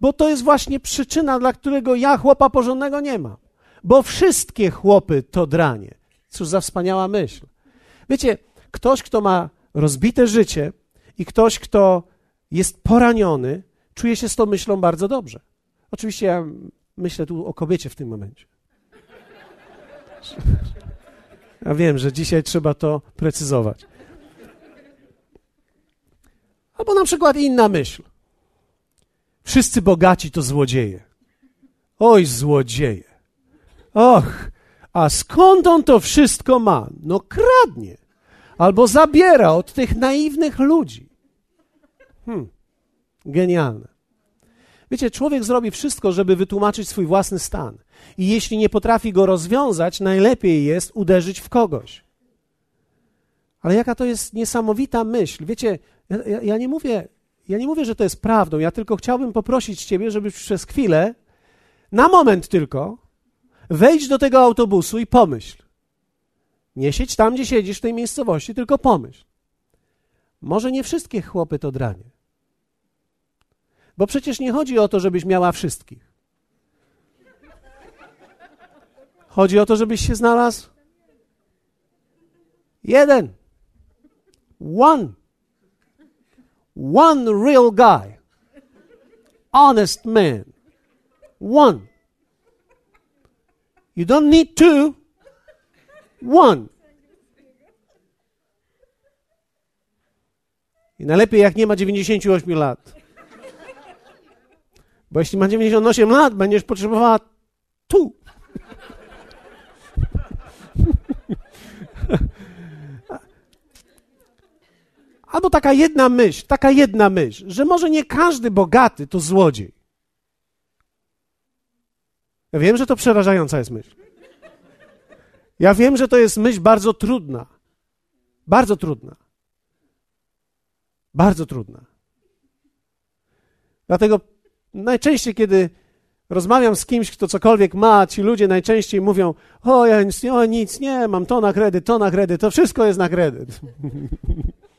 Bo to jest właśnie przyczyna, dla którego ja chłopa porządnego nie mam bo wszystkie chłopy to dranie. Cóż za wspaniała myśl. Wiecie, ktoś, kto ma rozbite życie i ktoś, kto jest poraniony, czuje się z tą myślą bardzo dobrze. Oczywiście ja myślę tu o kobiecie w tym momencie. Ja wiem, że dzisiaj trzeba to precyzować. Albo na przykład inna myśl. Wszyscy bogaci to złodzieje. Oj, złodzieje. Och, A skąd on to wszystko ma? No kradnie. Albo zabiera od tych naiwnych ludzi. Hmm. Genialne. Wiecie, człowiek zrobi wszystko, żeby wytłumaczyć swój własny stan. I jeśli nie potrafi go rozwiązać, najlepiej jest uderzyć w kogoś. Ale jaka to jest niesamowita myśl. Wiecie, ja, ja, nie mówię, ja nie mówię, że to jest prawdą. Ja tylko chciałbym poprosić Ciebie, żebyś przez chwilę, na moment tylko, wejdź do tego autobusu i pomyśl. Nie siedź tam, gdzie siedzisz w tej miejscowości, tylko pomyśl. Może nie wszystkie chłopy to dranie. Bo przecież nie chodzi o to, żebyś miała wszystkich. Chodzi o to, żebyś się znalazł jeden. One. One real guy. Honest man. One. You don't need two. One. I najlepiej jak nie ma 98 lat. Bo jeśli ma 98 lat, będziesz potrzebowała tu. Albo taka jedna myśl, taka jedna myśl, że może nie każdy bogaty to złodziej. Ja wiem, że to przerażająca jest myśl. Ja wiem, że to jest myśl bardzo trudna. Bardzo trudna. Bardzo trudna. Dlatego najczęściej, kiedy rozmawiam z kimś, kto cokolwiek ma, ci ludzie najczęściej mówią: O, ja nic, o, nic nie mam, to na kredyt, to na kredyt, to wszystko jest na kredyt.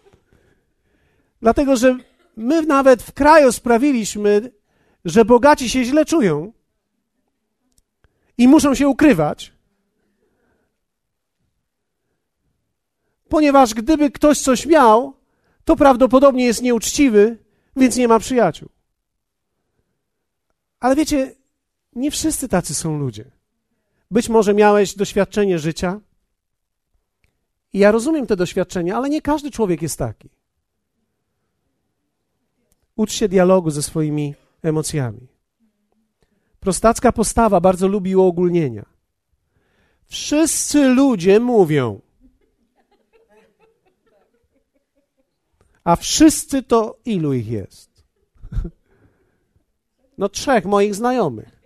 Dlatego, że my nawet w kraju sprawiliśmy, że bogaci się źle czują i muszą się ukrywać, ponieważ gdyby ktoś coś miał, to prawdopodobnie jest nieuczciwy, więc nie ma przyjaciół. Ale wiecie, nie wszyscy tacy są ludzie. Być może miałeś doświadczenie życia. I ja rozumiem te doświadczenia, ale nie każdy człowiek jest taki. Ucz się dialogu ze swoimi emocjami. Prostacka postawa bardzo lubi uogólnienia. Wszyscy ludzie mówią. A wszyscy to ilu ich jest? No trzech moich znajomych.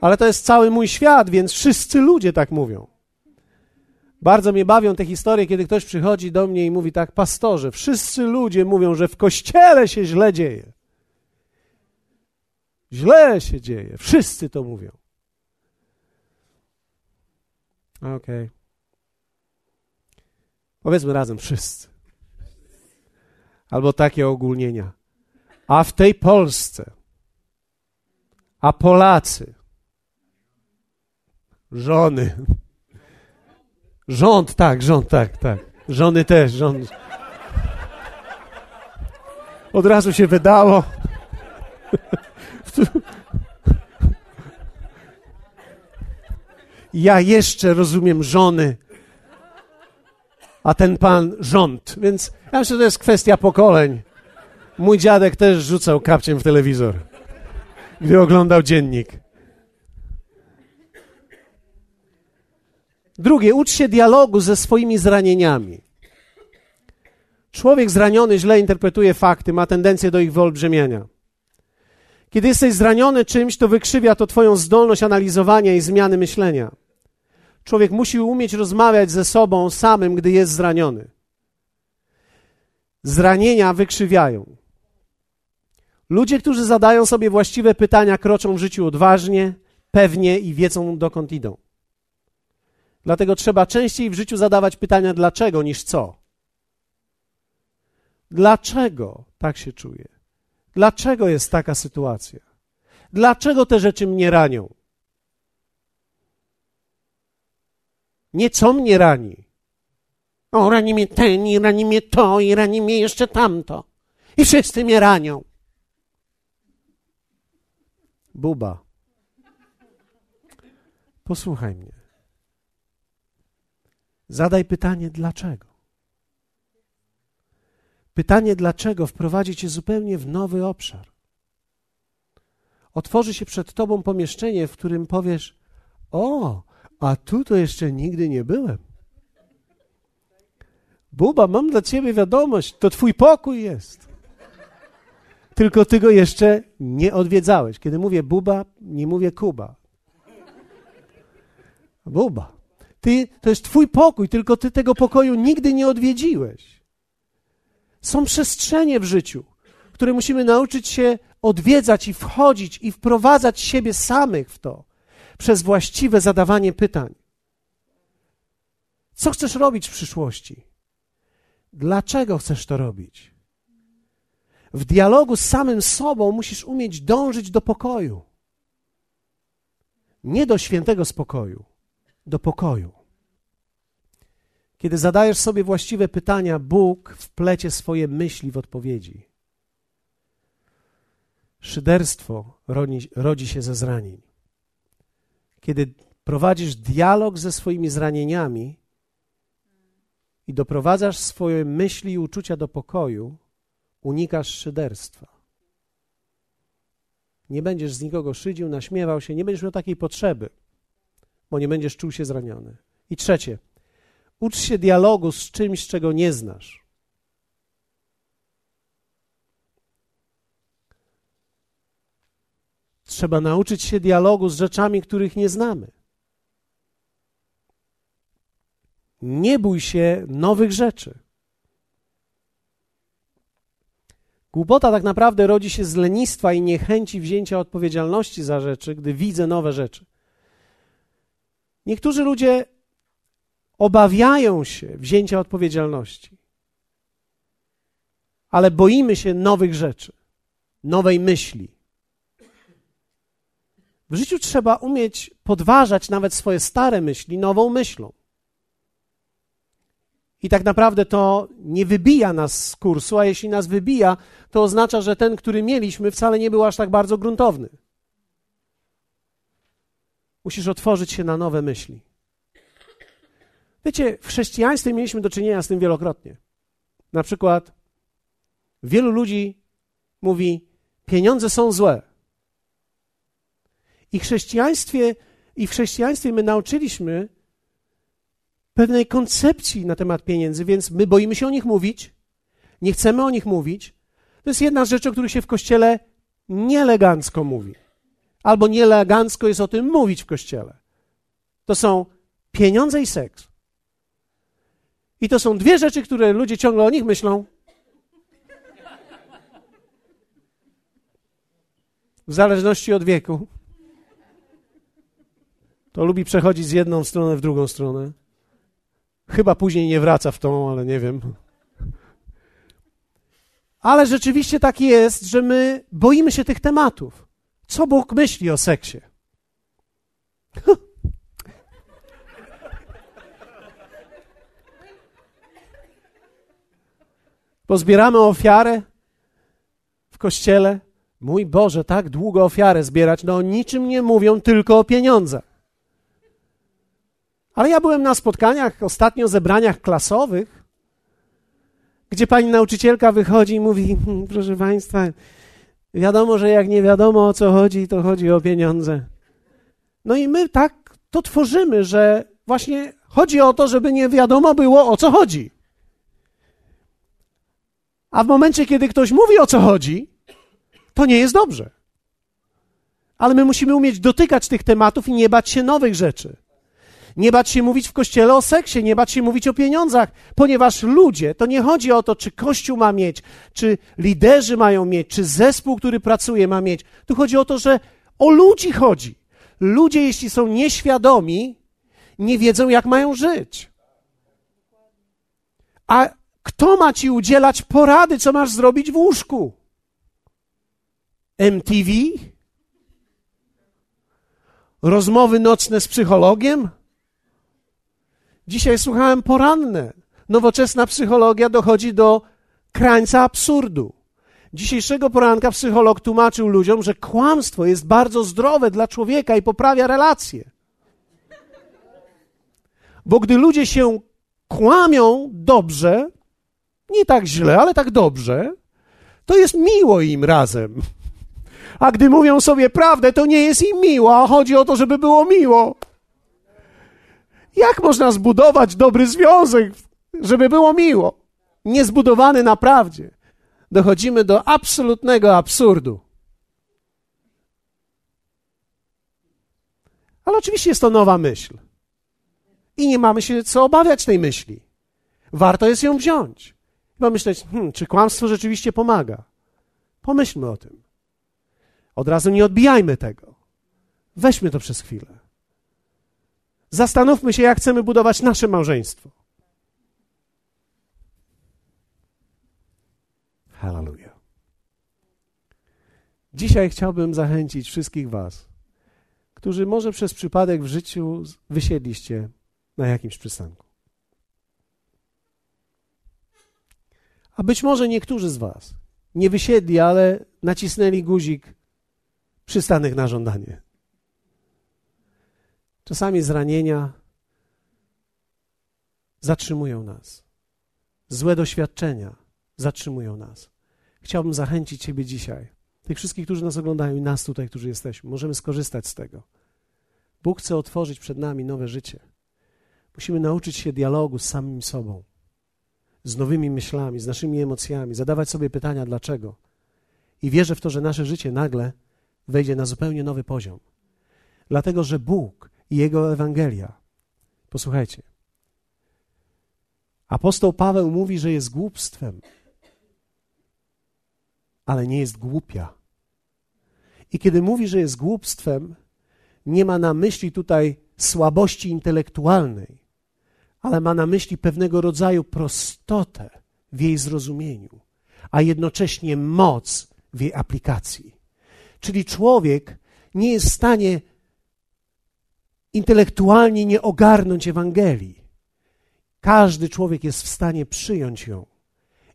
Ale to jest cały mój świat, więc wszyscy ludzie tak mówią. Bardzo mnie bawią te historie, kiedy ktoś przychodzi do mnie i mówi tak, pastorze, wszyscy ludzie mówią, że w kościele się źle dzieje. Źle się dzieje. Wszyscy to mówią. Okej. Okay. Powiedzmy razem wszyscy. Albo takie ogólnienia. A w tej Polsce, a Polacy, żony, rząd, tak, rząd, tak, tak, żony też, rząd. Od razu się wydało. Ja jeszcze rozumiem żony, a ten pan rząd. Więc ja myślę, że to jest kwestia pokoleń. Mój dziadek też rzucał kapciem w telewizor, gdy oglądał dziennik. Drugie, ucz się dialogu ze swoimi zranieniami. Człowiek zraniony źle interpretuje fakty, ma tendencję do ich wyolbrzymiania. Kiedy jesteś zraniony czymś, to wykrzywia to Twoją zdolność analizowania i zmiany myślenia. Człowiek musi umieć rozmawiać ze sobą samym, gdy jest zraniony. Zranienia wykrzywiają. Ludzie, którzy zadają sobie właściwe pytania, kroczą w życiu odważnie, pewnie i wiedzą, dokąd idą. Dlatego trzeba częściej w życiu zadawać pytania dlaczego niż co. Dlaczego tak się czuję? Dlaczego jest taka sytuacja? Dlaczego te rzeczy mnie ranią? Nie co mnie rani. O, rani mnie ten, i rani mnie to, i rani mnie jeszcze tamto. I wszyscy mnie ranią. Buba. Posłuchaj mnie. Zadaj pytanie, dlaczego? Pytanie, dlaczego wprowadzi cię zupełnie w nowy obszar. Otworzy się przed tobą pomieszczenie, w którym powiesz: O, A tu to jeszcze nigdy nie byłem. Buba, mam dla ciebie wiadomość, to twój pokój jest. Tylko ty go jeszcze nie odwiedzałeś. Kiedy mówię Buba, nie mówię Kuba. Buba. Ty, to jest twój pokój, tylko ty tego pokoju nigdy nie odwiedziłeś. Są przestrzenie w życiu, które musimy nauczyć się odwiedzać i wchodzić i wprowadzać siebie samych w to przez właściwe zadawanie pytań. Co chcesz robić w przyszłości? Dlaczego chcesz to robić? W dialogu z samym sobą musisz umieć dążyć do pokoju. Nie do świętego spokoju, do pokoju. Kiedy zadajesz sobie właściwe pytania, Bóg wplecie swoje myśli w odpowiedzi. Szyderstwo rodzi, rodzi się ze zranień. Kiedy prowadzisz dialog ze swoimi zranieniami i doprowadzasz swoje myśli i uczucia do pokoju, unikasz szyderstwa. Nie będziesz z nikogo szydził, naśmiewał się, nie będziesz miał takiej potrzeby, bo nie będziesz czuł się zraniony. I trzecie, ucz się dialogu z czymś, czego nie znasz. Trzeba nauczyć się dialogu z rzeczami, których nie znamy. Nie bój się nowych rzeczy. Głupota tak naprawdę rodzi się z lenistwa i niechęci wzięcia odpowiedzialności za rzeczy, gdy widzę nowe rzeczy. Niektórzy ludzie obawiają się wzięcia odpowiedzialności, ale boimy się nowych rzeczy, nowej myśli. W życiu trzeba umieć podważać nawet swoje stare myśli nową myślą. I tak naprawdę to nie wybija nas z kursu, a jeśli nas wybija, to oznacza, że ten, który mieliśmy, wcale nie był aż tak bardzo gruntowny. Musisz otworzyć się na nowe myśli. Wiecie, w chrześcijaństwie mieliśmy do czynienia z tym wielokrotnie. Na przykład wielu ludzi mówi: pieniądze są złe. I chrześcijaństwie, i w chrześcijaństwie my nauczyliśmy pewnej koncepcji na temat pieniędzy, więc my boimy się o nich mówić, nie chcemy o nich mówić. To jest jedna z rzeczy, o których się w kościele nieelegancko mówi. Albo nieelegancko jest o tym mówić w kościele. To są pieniądze i seks. I to są dwie rzeczy, które ludzie ciągle o nich myślą. W zależności od wieku. To lubi przechodzić z jedną stronę w drugą stronę. Chyba później nie wraca w tą, ale nie wiem. Ale rzeczywiście tak jest, że my boimy się tych tematów. Co Bóg myśli o seksie? Pozbieramy ofiarę w kościele. Mój Boże, tak długo ofiarę zbierać, no o niczym nie mówią, tylko o pieniądzach. Ale ja byłem na spotkaniach, ostatnio zebraniach klasowych, gdzie pani nauczycielka wychodzi i mówi: hmm, Proszę państwa, wiadomo, że jak nie wiadomo o co chodzi, to chodzi o pieniądze. No i my tak to tworzymy, że właśnie chodzi o to, żeby nie wiadomo było o co chodzi. A w momencie, kiedy ktoś mówi o co chodzi, to nie jest dobrze. Ale my musimy umieć dotykać tych tematów i nie bać się nowych rzeczy. Nie bać się mówić w kościele o seksie, nie bać się mówić o pieniądzach, ponieważ ludzie, to nie chodzi o to, czy kościół ma mieć, czy liderzy mają mieć, czy zespół, który pracuje, ma mieć. Tu chodzi o to, że o ludzi chodzi. Ludzie, jeśli są nieświadomi, nie wiedzą, jak mają żyć. A kto ma ci udzielać porady, co masz zrobić w łóżku? MTV? Rozmowy nocne z psychologiem? Dzisiaj słuchałem poranne. Nowoczesna psychologia dochodzi do krańca absurdu. Dzisiejszego poranka psycholog tłumaczył ludziom, że kłamstwo jest bardzo zdrowe dla człowieka i poprawia relacje. Bo gdy ludzie się kłamią dobrze, nie tak źle, ale tak dobrze, to jest miło im razem. A gdy mówią sobie prawdę, to nie jest im miło, a chodzi o to, żeby było miło. Jak można zbudować dobry związek, żeby było miło? Niezbudowany na prawdzie. Dochodzimy do absolutnego absurdu. Ale oczywiście jest to nowa myśl. I nie mamy się co obawiać tej myśli. Warto jest ją wziąć. I pomyśleć, hmm, czy kłamstwo rzeczywiście pomaga? Pomyślmy o tym. Od razu nie odbijajmy tego. Weźmy to przez chwilę. Zastanówmy się, jak chcemy budować nasze małżeństwo. Hallelujah. Dzisiaj chciałbym zachęcić wszystkich Was, którzy może przez przypadek w życiu wysiedliście na jakimś przystanku. A być może niektórzy z Was nie wysiedli, ale nacisnęli guzik przystanek na żądanie. Czasami zranienia zatrzymują nas. Złe doświadczenia zatrzymują nas. Chciałbym zachęcić Ciebie dzisiaj, tych wszystkich, którzy nas oglądają i nas tutaj, którzy jesteśmy. Możemy skorzystać z tego. Bóg chce otworzyć przed nami nowe życie. Musimy nauczyć się dialogu z samym sobą, z nowymi myślami, z naszymi emocjami, zadawać sobie pytania dlaczego. I wierzę w to, że nasze życie nagle wejdzie na zupełnie nowy poziom. Dlatego, że Bóg i Jego Ewangelia, posłuchajcie, apostoł Paweł mówi, że jest głupstwem, ale nie jest głupia. I kiedy mówi, że jest głupstwem, nie ma na myśli tutaj słabości intelektualnej, ale ma na myśli pewnego rodzaju prostotę w jej zrozumieniu, a jednocześnie moc w jej aplikacji. Czyli człowiek nie jest w stanie intelektualnie nie ogarnąć Ewangelii. Każdy człowiek jest w stanie przyjąć ją.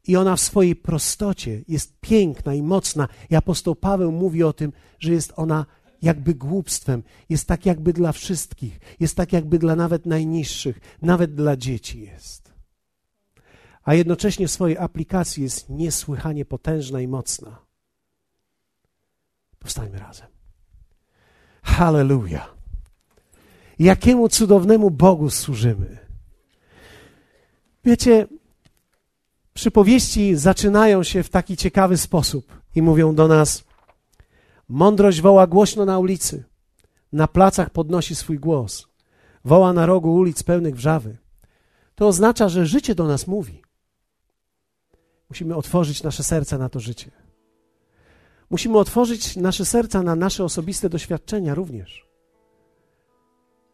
I ona w swojej prostocie jest piękna i mocna. I apostoł Paweł mówi o tym, że jest ona jakby głupstwem, jest tak jakby dla wszystkich, jest tak jakby dla nawet najniższych, nawet dla dzieci jest. A jednocześnie w swojej aplikacji jest niesłychanie potężna i mocna. Powstańmy razem. Hallelujah. Jakiemu cudownemu Bogu służymy. Wiecie, przypowieści zaczynają się w taki ciekawy sposób i mówią do nas: Mądrość woła głośno na ulicy, na placach podnosi swój głos, woła na rogu ulic pełnych wrzawy. To oznacza, że życie do nas mówi. Musimy otworzyć nasze serca na to życie. Musimy otworzyć nasze serca na nasze osobiste doświadczenia również.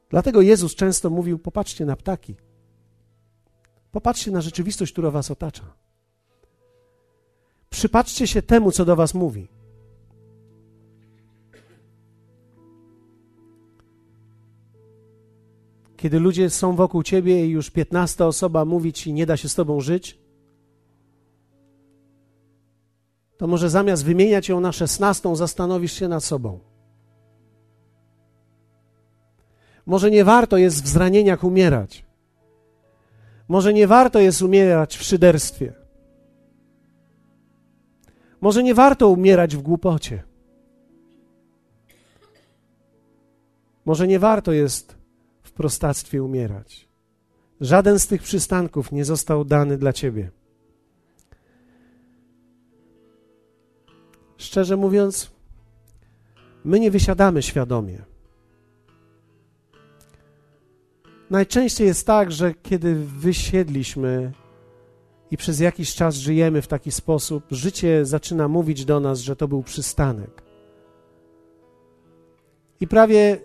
Dlatego Jezus często mówił: Popatrzcie na ptaki. Popatrzcie na rzeczywistość, która Was otacza. Przypatrzcie się temu, co do Was mówi. Kiedy ludzie są wokół ciebie i już piętnasta osoba mówi ci, nie da się z tobą żyć, to może zamiast wymieniać ją na szesnastą, zastanowisz się nad sobą. Może nie warto jest w zranieniach umierać. Może nie warto jest umierać w szyderstwie. Może nie warto umierać w głupocie. Może nie warto jest prostactwie umierać. Żaden z tych przystanków nie został dany dla ciebie. Szczerze mówiąc, my nie wysiadamy świadomie. Najczęściej jest tak, że kiedy wysiedliśmy i przez jakiś czas żyjemy w taki sposób, życie zaczyna mówić do nas, że to był przystanek. I prawie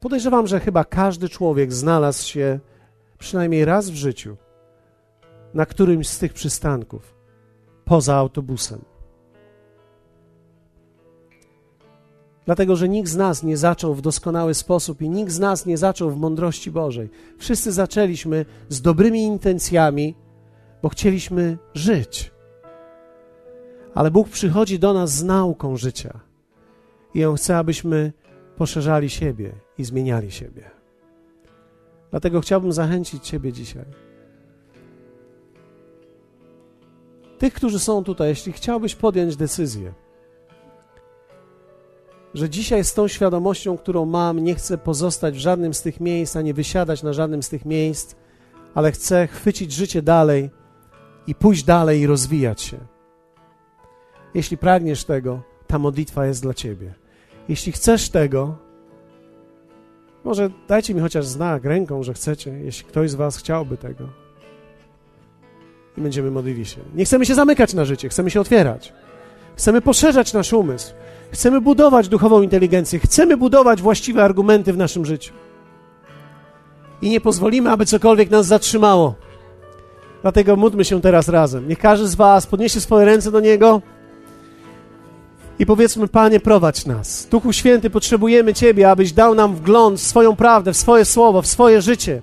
podejrzewam, że chyba każdy człowiek znalazł się przynajmniej raz w życiu na którymś z tych przystanków poza autobusem. Dlatego, że nikt z nas nie zaczął w doskonały sposób i nikt z nas nie zaczął w mądrości Bożej. Wszyscy zaczęliśmy z dobrymi intencjami, bo chcieliśmy żyć. Ale Bóg przychodzi do nas z nauką życia i On chce, abyśmy poszerzali siebie i zmieniali siebie. Dlatego chciałbym zachęcić Ciebie dzisiaj. Tych, którzy są tutaj, jeśli chciałbyś podjąć decyzję, że dzisiaj z tą świadomością, którą mam, nie chcę pozostać w żadnym z tych miejsc, ani wysiadać na żadnym z tych miejsc, ale chcę chwycić życie dalej i pójść dalej i rozwijać się. Jeśli pragniesz tego, ta modlitwa jest dla ciebie. Jeśli chcesz tego, może dajcie mi chociaż znak ręką, że chcecie, jeśli ktoś z Was chciałby tego. I będziemy modlili się. Nie chcemy się zamykać na życie, chcemy się otwierać. Chcemy poszerzać nasz umysł. Chcemy budować duchową inteligencję. Chcemy budować właściwe argumenty w naszym życiu. I nie pozwolimy, aby cokolwiek nas zatrzymało. Dlatego módlmy się teraz razem. Niech każdy z Was podniesie swoje ręce do Niego i powiedzmy, Panie, prowadź nas. Duchu Święty, potrzebujemy Ciebie, abyś dał nam wgląd w swoją prawdę, w swoje słowo, w swoje życie.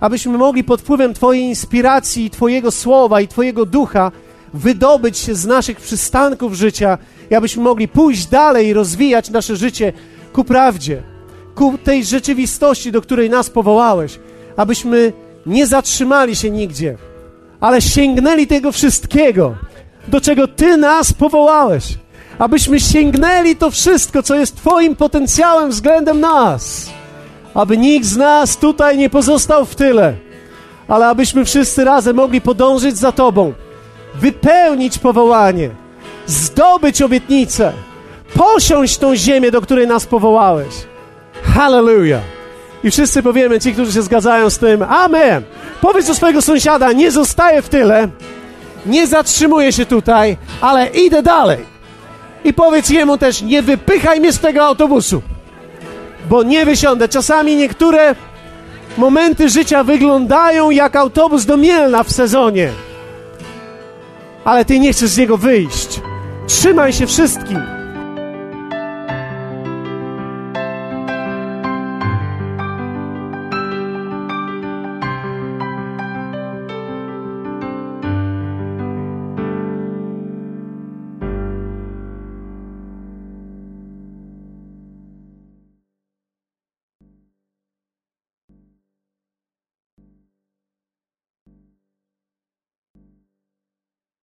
Abyśmy mogli pod wpływem Twojej inspiracji, Twojego słowa i Twojego ducha wydobyć się z naszych przystanków życia i abyśmy mogli pójść dalej i rozwijać nasze życie ku prawdzie, ku tej rzeczywistości, do której nas powołałeś. Abyśmy nie zatrzymali się nigdzie, ale sięgnęli tego wszystkiego, do czego Ty nas powołałeś abyśmy sięgnęli to wszystko, co jest Twoim potencjałem względem nas, aby nikt z nas tutaj nie pozostał w tyle, ale abyśmy wszyscy razem mogli podążyć za Tobą, wypełnić powołanie, zdobyć obietnicę, posiąść tą ziemię, do której nas powołałeś. Hallelujah! I wszyscy powiemy, ci, którzy się zgadzają z tym, Amen! Powiedz do swojego sąsiada, nie zostaję w tyle, nie zatrzymuję się tutaj, ale idę dalej. I powiedz jemu też, nie wypychaj mnie z tego autobusu, bo nie wysiądę. Czasami niektóre momenty życia wyglądają jak autobus do Mielna w sezonie, ale ty nie chcesz z niego wyjść. Trzymaj się wszystkim.